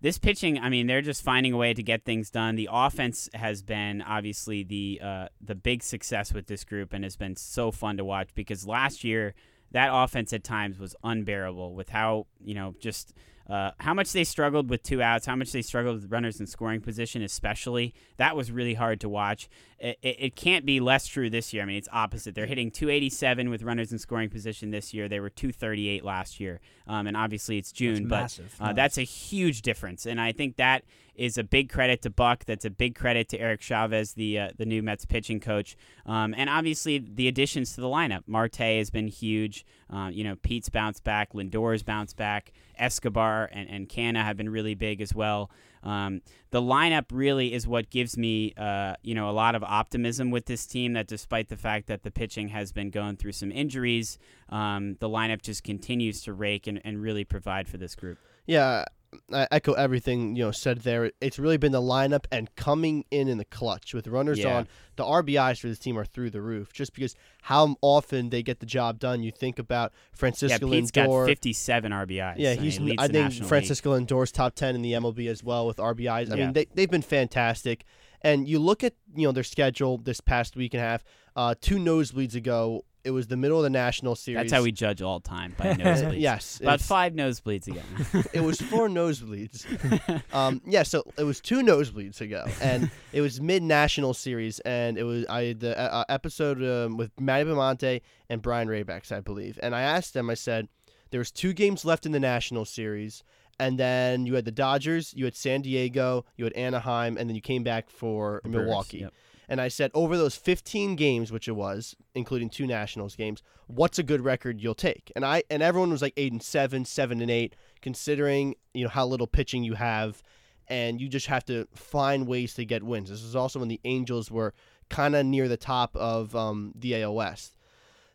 this pitching, I mean, they're just finding a way to get things done. The offense has been obviously the uh, the big success with this group, and has been so fun to watch because last year that offense at times was unbearable with how you know just. Uh, how much they struggled with two outs, how much they struggled with runners in scoring position, especially that was really hard to watch. It, it, it can't be less true this year. I mean, it's opposite. They're hitting 287 with runners in scoring position this year. They were 238 last year, um, and obviously it's June, but massive. uh, that's a huge difference. And I think that is a big credit to Buck. That's a big credit to Eric Chavez, the uh, the new Mets pitching coach, um, and obviously the additions to the lineup. Marte has been huge. Uh, you know, Pete's bounced back, Lindor's bounced back, Escobar and and Canha have been really big as well. Um, the lineup really is what gives me, uh, you know, a lot of optimism with this team. That despite the fact that the pitching has been going through some injuries, um, the lineup just continues to rake and, and really provide for this group. Yeah, I echo everything you know said there. It's really been the lineup and coming in in the clutch with runners Yeah. on. The RBIs for this team are through the roof, just because how often they get the job done. You think about Yeah, Francisco Pete's Lindor. got 57 RBIs. Yeah, I mean, he's. I think National League. Francisco Lindor's top ten in the MLB as well with RBIs. I Yeah. mean, they they've been fantastic. And you look at you know their schedule this past week and a half. Uh, two nosebleeds ago, it was the middle of the national series. That's how we judge all time by nosebleeds. yes, About five nosebleeds again. it was four nosebleeds. um, yeah, so it was two nosebleeds ago, and it was mid national series, and it was I the uh, uh, episode um, with Matty Bamonte and Brian Raybacks, I believe, and I asked them, I said, there was two games left in the national series, and then you had the Dodgers, you had San Diego, you had Anaheim, and then you came back for The Milwaukee. yep. And I said, over those 15 games, which it was, including two Nationals games, what's a good record you'll take? And I and everyone was like eight and seven, seven and eight, considering you know how little pitching you have, and you just have to find ways to get wins. This is also when the Angels were kind of near the top of um, the AL West.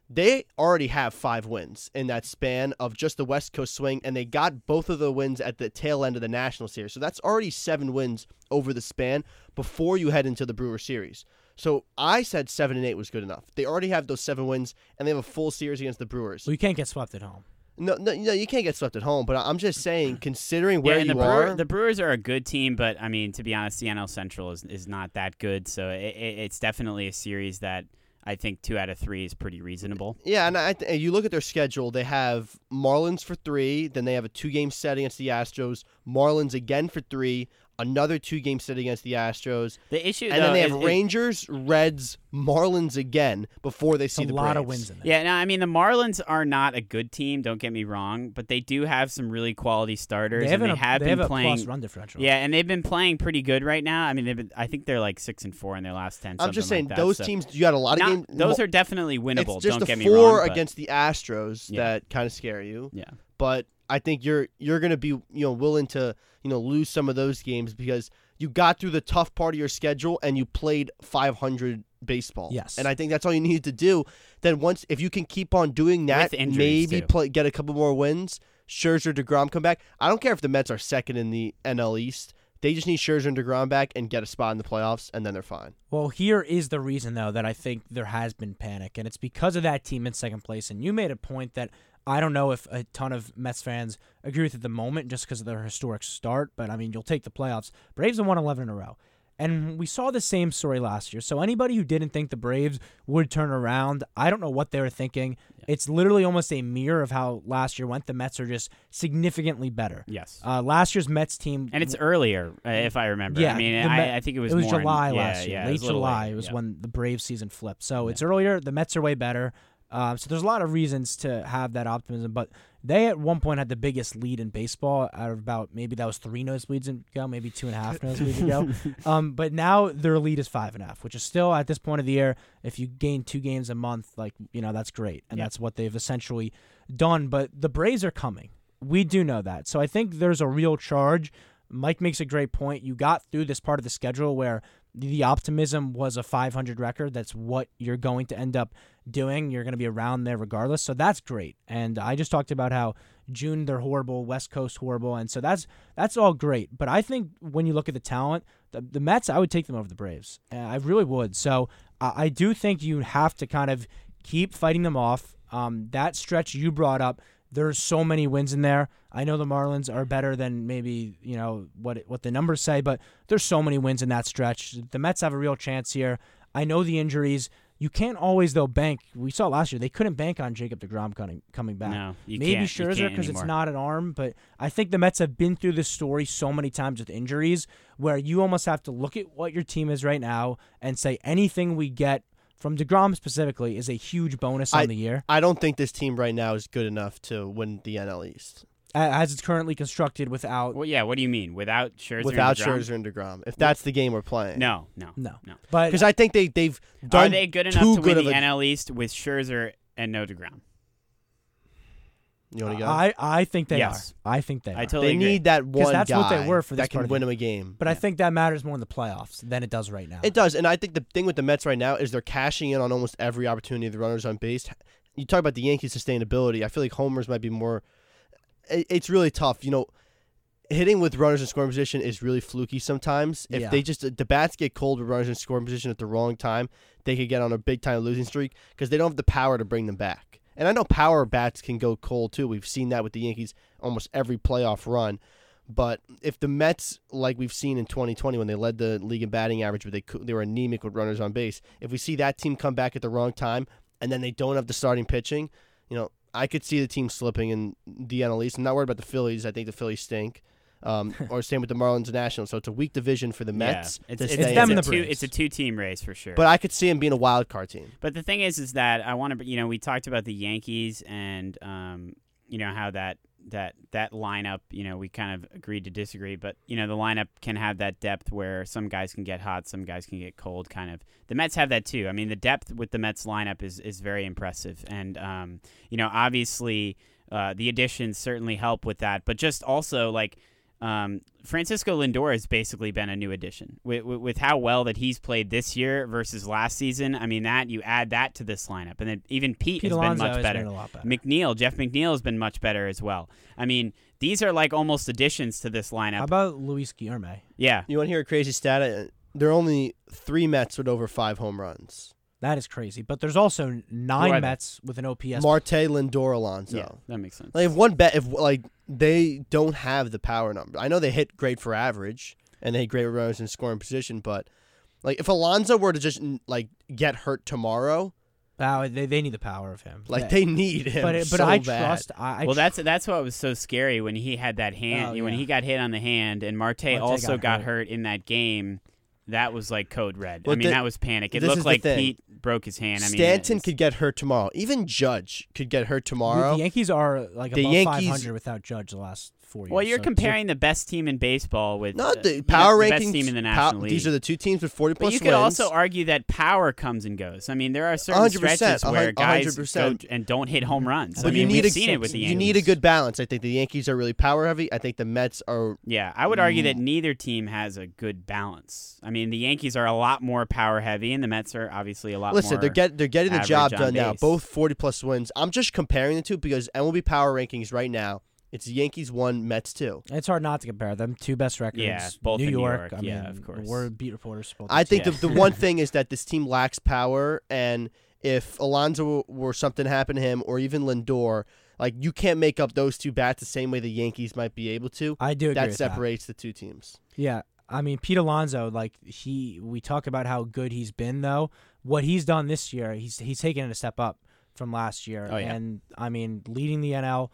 They already have five wins in that span of just the West Coast swing, and they got both of the wins at the tail end of the National Series. So that's already seven wins over the span before you head into the Brewer Series. So I said seven and eight was good enough. They already have those seven wins, and they have a full series against the Brewers. Well, you can't get swept at home. No, no, no, you can't get swept at home. But I'm just saying, considering Yeah, where and you the, Brewer, are, the Brewers are a good team, but I mean, to be honest, the NL Central is, is not that good. So it, it, it's definitely a series that I think two out of three is pretty reasonable. Yeah, and I th- you look at their schedule. They have Marlins for three. Then they have a two-game set against the Astros. Marlins again for three. Another two-game set against the Astros. The issue, And though, then they have is- is- Rangers, Reds, Marlins again before they see a the lot of wins in there. Yeah, no, I mean the Marlins are not a good team. Don't get me wrong, but they do have some really quality starters, They have, and an, they have they been have a playing. plus run differential. Yeah, and they've been playing pretty good right now. I mean, they've been, I think they're like six and four in their last ten. I'm just saying like that, those so- teams. You got a lot of Not- games. Those are definitely winnable. It's just don't the get me four wrong. but- against the Astros Yeah. that kind of scare you. yeah, but I think you're you're going to be you know willing to you know lose some of those games because you got through the tough part of your schedule and you played 500 baseball. Yes. and I think that's all you need to do. Then once if you can keep on doing that, maybe too. play get a couple more wins. Scherzer, Degrom come back. I don't care if the Mets are second in the NL East. They just need Scherzer and Degrom back and get a spot in the playoffs, and then they're fine. Well, here is the reason though that I think there has been panic, and it's because of that team in second place. And you made a point that I don't know if a ton of Mets fans agree with at the moment, just because of their historic start. But I mean, you'll take the playoffs. Braves have won 11 in a row. And we saw the same story last year. So anybody who didn't think the Braves would turn around, I don't know what they were thinking. It's literally almost a mirror of how last year went. The Mets are just significantly better. yes, Uh, last year's Mets team and it's earlier, uh, if I remember. yeah, I mean, I, I think it was it was more in- July yeah, last year, yeah, it late was July later, was yeah. when the Braves season flipped. So it's earlier. The Mets are way better. Um, so there's a lot of reasons to have that optimism, but they at one point had the biggest lead in baseball out of about maybe that was three nosebleeds ago, maybe two and a half nosebleeds ago. Um, but now their lead is five and a half, which is still at this point of the year. If you gain two games a month, like you know that's great, and Yeah. that's what they've essentially done. But the Braves are coming. We do know that. So I think there's a real charge. Mike makes a great point. You got through this part of the schedule where the optimism was a 500 record. That's what you're going to end up doing. You're going to be around there regardless. So that's great. And I just talked about how June they're horrible, West Coast horrible, and so that's that's all great. But I think when you look at the talent, the, the Mets, I would take them over the Braves. I really would. So I, I do think you have to kind of keep fighting them off. Um, that stretch you brought up, there's so many wins in there. I know the Marlins are better than maybe you know what what the numbers say, but there's so many wins in that stretch. The Mets have a real chance here. I know the injuries. You can't always though bank. We saw last year they couldn't bank on Jacob Degrom coming coming back. No, you Maybe can't- Scherzer because it's not an arm, but I think the Mets have been through this story so many times with injuries where you almost have to look at what your team is right now and say anything we get from Degrom specifically is a huge bonus on I- the year I don't think this team right now is good enough to win the NL East as it's currently constructed without. Well, yeah. What do you mean without Scherzer? without and DeGrom? Without Scherzer and Degrom. If that's the game we're playing, No, no, No, no. but because I think they they've done Are they good enough too to good win the a, NL East with Scherzer and no Degrom? You want to uh, go? I I think they Yes. are. I think they I are. totally they agree. need that one that's what they guy were for this that can part of win the- them a game. but I think that matters more in the playoffs than it does right now. It does, and I think the thing with the Mets right now is they're cashing in on almost every opportunity the runners on base. You talk about the Yankees' sustainability. I feel like homers might be more. it- It's really tough, you know. Hitting with runners in scoring position is really fluky sometimes. If Yeah. they just the bats get cold with runners in scoring position at the wrong time, they could get on a big time losing streak because they don't have the power to bring them back. And I know power bats can go cold too. We've seen that with the Yankees almost every playoff run. But if the Mets, like we've seen in 2020 when they led the league in batting average, but they they were anemic with runners on base, if we see that team come back at the wrong time and then they don't have the starting pitching, you know, I could see the team slipping in the NL East. I'm not worried about the Phillies. I think the Phillies stink. Um, or same with the Marlins and Nationals. So it's a weak division for the Mets. Yeah. It's, it's, stay it's in them it. and a the two, Braves. it's a two-team race for sure. But I could see him being a wild card team. But the thing is, is that I want to, you know, we talked about the Yankees and, um, you know, how that that that lineup, you know, we kind of agreed to disagree, but you know, the lineup can have that depth where some guys can get hot, some guys can get cold. Kind of, the Mets have that too. I mean, the depth with the Mets lineup is is very impressive, and um, you know, obviously, uh, the additions certainly help with that, but just also like. Um, Francisco Lindor has basically been a new addition with, with, with how well that he's played this year versus last season. I mean, that you add that to this lineup, and then even Pete, Pete has Alonso been much has better. been a lot better. McNeil, Jeff McNeil has been much better as well. I mean, these are like almost additions to this lineup. How about Luis Guillorme? yeah, You want to hear a crazy stat? Uh, There are only three Mets with over five home runs. That is crazy. But there's also nine they? Mets with an OPS. Marte, Lindor, Alonso. yeah, that makes sense. Like if one bet, if like they don't have the power number. I know they hit great for average and they hit great runners in scoring position, but like if Alonso were to just n- like get hurt tomorrow, Wow, they, they need the power of him. like Yeah. they need him. but but so I bad. trust. I, I well, that's that's what was so scary when he had that hand. Oh, When yeah. he got hit on the hand, and Marte, Marte also got got, hurt. hurt. in that game. That was like code red. I mean, thi- that was panic. It looked like. Pete broke his hand. I mean, Stanton it's- could get hurt tomorrow. Even Judge could get hurt tomorrow. the Yankees are like The above Yankees- 500 without Judge the last four years. Well, you're so comparing the best team in baseball with Not the power the rankings. best team in the pow- National League. These are the two teams with forty but plus you could wins. also argue that power comes and goes. I mean, there are certain 100%, stretches where guys 100%. go and don't hit home runs. but I mean, you need we've a, seen it with the you need a good balance. I think the Yankees are really power heavy. I think the Mets are Yeah, I would argue Mm. that neither team has a good balance. I mean, the Yankees are a lot more power heavy, and the Mets are obviously a lot Listen, more. they're get they're getting the job on done now. Both forty plus wins. I'm just comparing the two because MLB power rankings right now. It's Yankees one, Mets two. It's hard not to compare them. Two best records. Yeah, both New in New York. York. I Yeah, mean, of course. We're beat reporters. for both I think teams. the, the one thing is that this team lacks power, and if Alonso were something to happen to him, or even Lindor, like you can't make up those two bats the same way the Yankees might be able to. I do agree That with separates the two teams. Yeah, I mean Pete Alonso, like he, we talk about how good he's been though. What he's done this year, he's he's taken it a step up from last year, Oh, yeah. and I mean leading the NL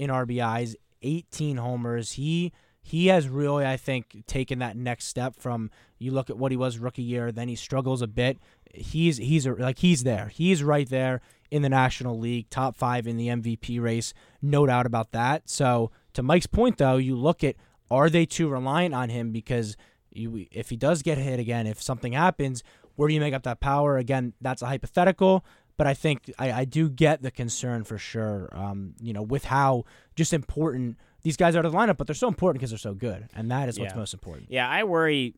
in RBIs, 18 homers. He he has really, I think, taken that next step from you look at what he was rookie year, then he struggles a bit. He's he's a, like he's there. He's right there in the National League, top five in the MVP race, no doubt about that. So to Mike's point, though, you look at are they too reliant on him because you, if he does get hit again, if something happens, where do you make up that power? Again, that's a hypothetical, but I think I, I do get the concern for sure. Um, you know, with how just important these guys are to the lineup, but they're so important because they're so good, and that is what's Yeah. most important. Yeah, I worry.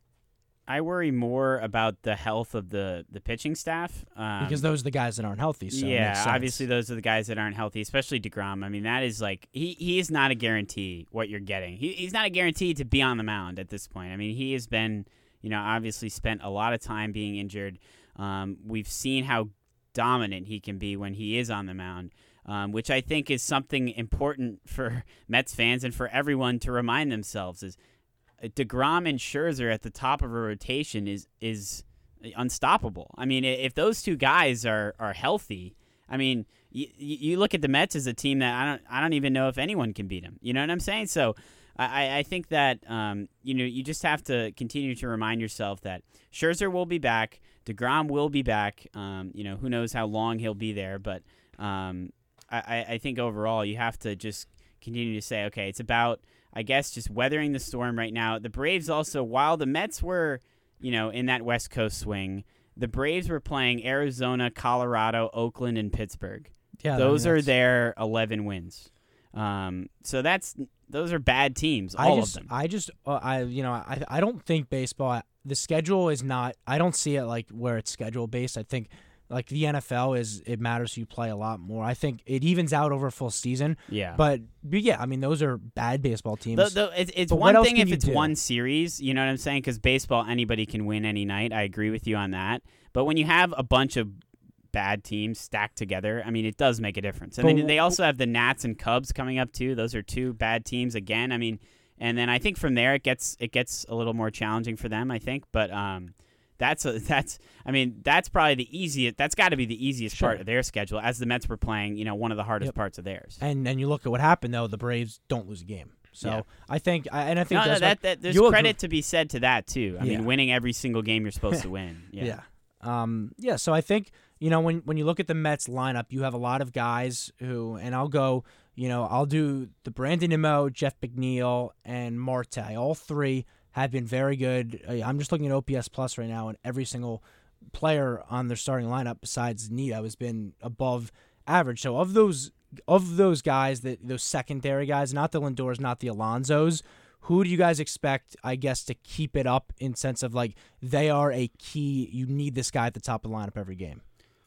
I worry more about the health of the the pitching staff um, Because those are the guys that aren't healthy. So yeah, obviously those are the guys that aren't healthy, especially Degrom. I mean, that is like he he is not a guarantee what you're getting. He, he's not a guarantee to be on the mound at this point. I mean, he has been you know obviously spent a lot of time being injured. Um, we've seen how dominant he can be when he is on the mound. Um, which I think is something important for Mets fans and for everyone to remind themselves is uh, Degrom and Scherzer at the top of a rotation is is unstoppable. I mean, if those two guys are are healthy, I mean, you, you look at the Mets as a team that I don't I don't even know if anyone can beat them. You know what I'm saying? So. I, I think that um, you know you just have to continue to remind yourself that Scherzer will be back, Degrom will be back. Um, you know who knows how long he'll be there, but um, I, I- I think overall you have to just continue to say, okay, it's about I guess just weathering the storm right now. The Braves also, while the Mets were, you know, in that West Coast swing, the Braves were playing Arizona, Colorado, Oakland, and Pittsburgh. yeah, I those mean, are their eleven wins. Um, so that's those are bad teams, I all just, of them. I just, uh, I, you know, I, I don't think baseball. The schedule is not. I don't see it like where it's schedule based. I think like the NFL is. It matters you play a lot more. I think it evens out over a full season. yeah. But, but yeah, I mean those are bad baseball teams. Though, though it's, it's one thing if it's do? one series, you know what I'm saying? Because baseball, anybody can win any night. I agree with you on that. But when you have a bunch of bad teams stacked together, I mean, it does make a difference. And But then they also have the Nats and Cubs coming up too. Those are two bad teams again. I mean, and then I think from there it gets it gets a little more challenging for them. I think, but um. That's a, that's I mean that's probably the easiest that's got to be the easiest Sure. part of their schedule as the Mets were playing you know one of the hardest Yep. parts of theirs. and and you look at what happened though. The Braves don't lose a game. So Yeah. I think, and I think No, no, that, that there's you'll agree- credit to be said to that too. I Yeah. mean, winning every single game you're supposed to win. Yeah. Yeah. Um, yeah. So I think you know when when you look at the Mets lineup, you have a lot of guys who, and I'll go. You know, I'll do the Brandon Nimmo, Jeff McNeil, and Marte. All three have been very good. I'm just looking at OPS plus right now, and every single player on their starting lineup besides Nido has been above average. So of those of those guys that those secondary guys, not the Lindors, not the Alonsos, Who do you guys expect, I guess, to keep it up in sense of like they are a key? You need this guy at the top of the lineup every game.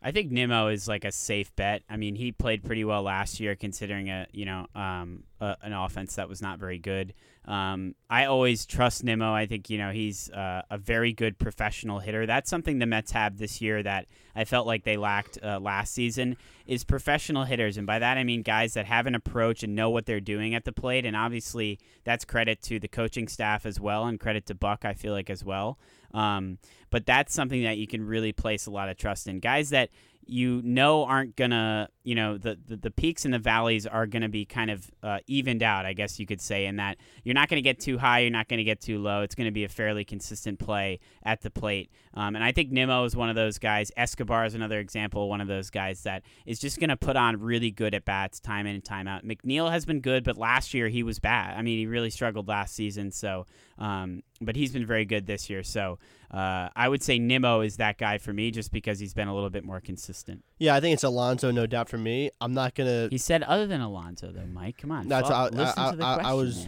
I think Nimmo is like a safe bet. I mean, he played pretty well last year, considering a you know um, a, an offense that was not very good. Um, I always trust Nimmo. I think you know he's uh, a very good professional hitter. That's something the Mets have this year that I felt like they lacked uh, last season is professional hitters, and by that I mean guys that have an approach and know what they're doing at the plate. And obviously, that's credit to the coaching staff as well, and credit to Buck. I feel like as well. Um, but that's something that you can really place a lot of trust in. Guys that you know aren't gonna you know the, the, the peaks and the valleys are gonna be kind of uh, evened out i guess you could say in that you're not gonna get too high you're not gonna get too low. It's gonna be a fairly consistent play at the plate. Um, and i think nimmo is one of those guys. Escobar is another example one of those guys that is just gonna put on really good at bats time in and time out. Mcneil has been good but last year he was bad. I mean he really struggled last season so um, but he's been very good this year. So uh, I would say Nimmo is that guy for me just because he's been a little bit more consistent. Yeah, I think it's Alonso, no doubt for me. I'm not gonna. He said other than Alonso, though, Mike. Come on, That's fuck, I, listen I, to the I, question. I was.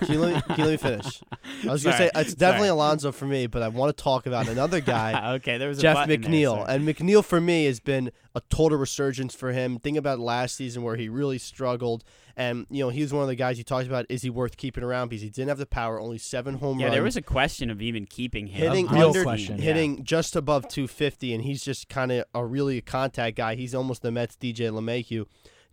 can, you let me, can you let me finish? I was gonna say it's definitely Sorry. Alonso for me, but I want to talk about another guy. okay, there was Jeff button there, McNeil. sorry. and McNeil for me has been a total resurgence for him. Think about last season where he really struggled. And, you know, he was one of the guys you talked about. Is he worth keeping around? Because he didn't have the power, only seven home yeah, runs. Yeah, there was a question of even keeping him. hitting real under, question. hitting just above 250, and he's just kind of a really a contact guy. He's almost the Mets DJ LeMahieu.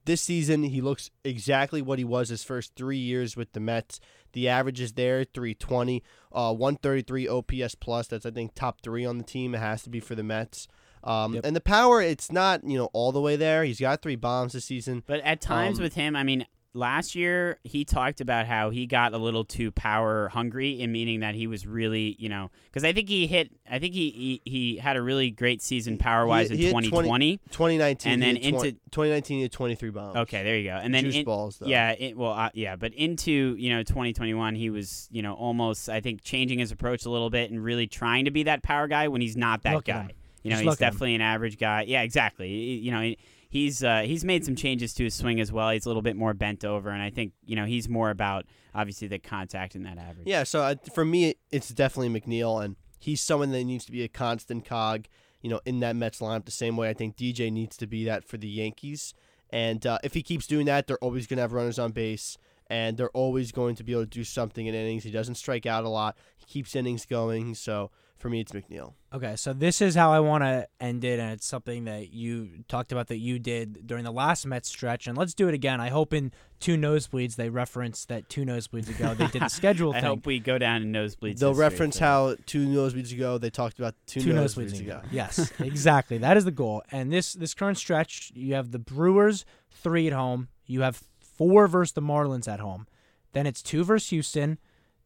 This season, he looks exactly what he was his first three years with the Mets. The average is there, 320, uh, 133 OPS plus. That's I think top three on the team. It has to be for the Mets. Um, Yep. And the power, it's not you know all the way there. He's got three bombs this season. But at times Um, with him, I mean, last year he talked about how he got a little too power hungry, in meaning that he was really, you know, because I think he hit, I think he he, he had a really great season power wise in he hit 20 2019, And then into- 2019, he had 23 bombs. Okay, there you go. And then Juice in- balls, though. Yeah, it, well, uh, yeah, but into you know 2021, he was you know almost I think changing his approach a little bit and really trying to be that power guy when he's not that Look guy. You know, Just he's look at him. definitely an average guy. Yeah, exactly. You know, he- he's uh, he's made some changes to his swing as well. He's a little bit more bent over, and I think you know he's more about obviously the contact and that average. Yeah, so uh, for me, it's definitely McNeil, and he's someone that needs to be a constant cog, you know, in that Mets lineup. The same way I think DJ needs to be that for the Yankees. And uh, if he keeps doing that, they're always going to have runners on base, and they're always going to be able to do something in innings. He doesn't strike out a lot. He keeps innings going. So for me, it's McNeil. Okay, so this is how I want to end it, and it's something that you talked about that you did during the last Mets stretch, and let's do it again. I hope in two nosebleeds they reference that two nosebleeds ago they did the schedule I thing. hope we go down in nosebleeds. They'll history reference for- how two nosebleeds ago they talked about two, two nosebleeds, nosebleeds ago. ago. Yes, exactly. That is the goal. And this this current stretch, you have the Brewers three at home. You have four versus the Marlins at home. Then it's two versus Houston.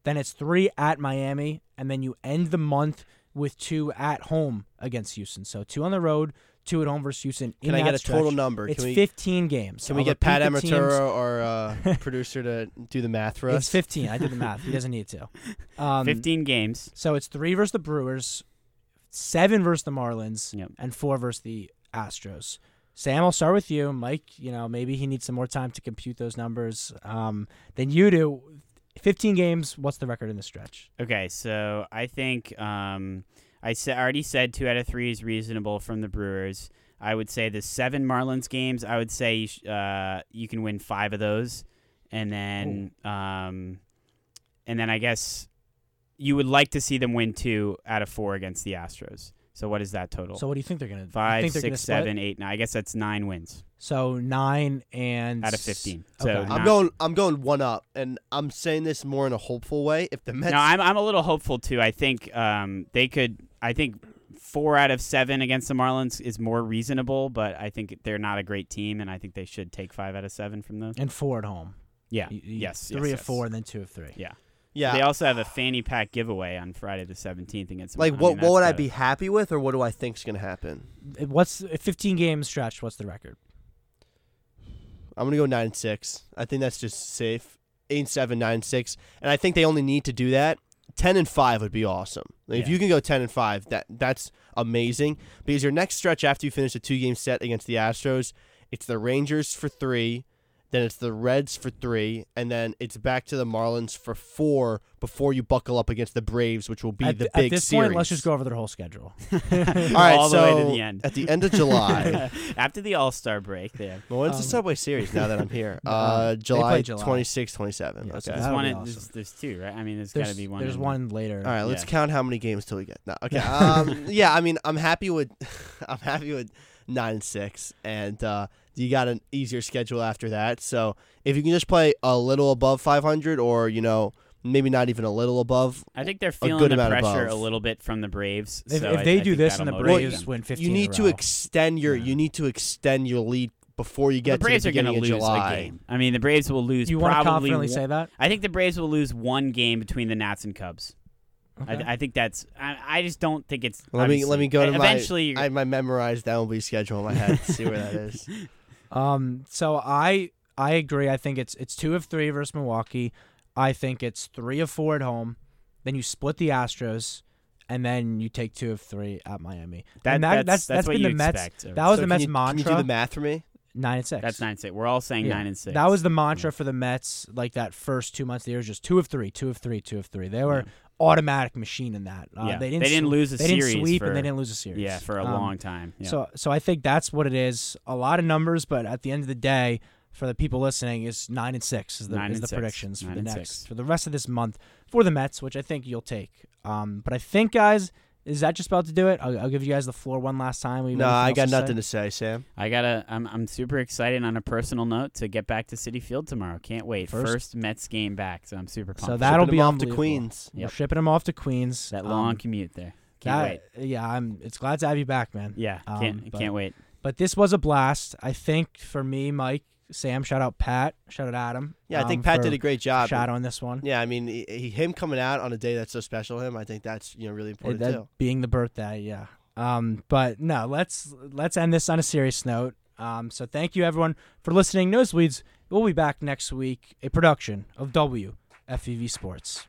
Then it's three at Miami, and then you end the month with two at home against Houston. So two on the road, two at home versus Houston. Can I that get a stretch. total number? It's we- 15 games. Can we I'll get Pat repeat the teams. Amatura or uh, producer to do the math for us? It's 15. I did the math. He doesn't need to. Um, 15 games. So it's three versus the Brewers, seven versus the Marlins, Yep. and four versus the Astros. Sam, I'll start with you. Mike, you know, maybe he needs some more time to compute those numbers um, than you do. 15 games, what's the record in the stretch? Okay, so I think um, I sa- already said two out of three is reasonable from the Brewers. I would say the seven Marlins games. I would say you, sh- uh, you can win five of those, and then um, and then I guess you would like to see them win two out of four against the Astros. So what is that total? So what do you think they're going to Five, think they're gonna seven, eight, nine. I guess that's nine wins So nine and out of s- fifteen. So I'm not- going. I'm going one up, and I'm saying this more in a hopeful way. If the Mets, No, I'm I'm a little hopeful too. I think um, they could. I think four out of seven against the Marlins is more reasonable, but I think they're not a great team, and I think they should take five out of seven from those. and four at home. Yeah. You- you- yes. Three yes, of four, and then two of three. Yeah. yeah, They also have a fanny pack giveaway on Friday the seventeenth against. them. like I what? mean, what would I be happy with, or what do I think's going to happen? What's 15 game stretch? What's the record? I'm going to go nine and six. I think that's just safe. Eight and seven, nine and six, and I think they only need to do that. Ten and five would be awesome. Like, If you can go ten and five, that that's amazing. Because your next stretch after you finish a two game set against the Astros, it's the Rangers for three, then it's the Reds for three, and then it's back to the Marlins for four before you buckle up against the Braves, which will be at, the th- big at this series. point, let's just go over their whole schedule. All right, All the so way to the end. at the end of July, After the All Star break, there. well, when's the Um, Subway Series? Now that I'm here, uh, uh, July, play July. 26, 27. Yeah, okay. That'll There's one. in- awesome. There's, there's two, right? I mean, there's got to be one. there's in- one later. All right, let's Yeah. count how many games till we get. No, okay. Um, yeah, I mean, I'm happy with, I'm happy with nine and six, and uh, you got an easier schedule after that. So if you can just play a little above 500, or you know, maybe not even a little above, I think they're good feeling the pressure above. a little bit from the Braves. If, so if I- they I do think this and the Braves them. win 15 you in a need to extend your, Yeah. you need to extend your lead before you get the get Braves to are the going to lose July. a game. I mean, the Braves will lose you want to probably. confidently one- say that? I think the Braves will lose one game between the Nats and Cubs. Okay. I, I think that's. I, I just don't think it's. Let me let me go to obviously- my Eventually, I my memorized MLB schedule in my head. see where that is. Um, so I I agree. I think it's it's two of three versus Milwaukee. I think it's three of four at home. Then you split the Astros, and then you take two of three at Miami. that, and that, that's, that's what been you the Mets. expect. That was So the can Mets you, mantra. Can you do the math for me? nine and six. That's nine and six. We're all saying Yeah. nine and six. That was the mantra for the Mets. Like that first two months of the year, was just two of three, two of three, two of three. They were automatic machine in that. Uh, Yeah. they didn't. They didn't sw- lose a They didn't series sweep and they didn't lose a series. Yeah, for a Um, long time. Yeah. So so I think that's what it is. A lot of numbers, but at the end of the day, for the people listening, is nine and six is the Nine is the six. predictions for the next six. for the rest of this month for the Mets, which I think you'll take. Um, but I think guys, is that just about to do it? I'll, I'll give you guys the floor one last time. We have No, anything I else got to nothing say? to say, Sam. I gotta. I'm. I'm super excited on a personal note to get back to Citi Field tomorrow. Can't wait. First- First, Mets game back, so I'm super pumped. So that'll Shipping be off to unbelievable. Queens. We're Yep. shipping them off to Queens. that Um, long commute there. Can't that- wait. Yeah, I'm. It's glad to have you back, man. Yeah, um, can't but- can't wait. But this was a blast. I think for me, Mike, Sam, shout out Pat, shout out Adam. Yeah, I think um, Pat did a great job. Shout out on this one. Yeah, I mean, he, he- him coming out on a day that's so special to him, I think that's you know really important that too. being the birthday, yeah. Um, but no, let's let's end this on a serious note. Um, so thank you everyone for listening. Nosebleeds. We'll be back next week. A production of WFUV Sports.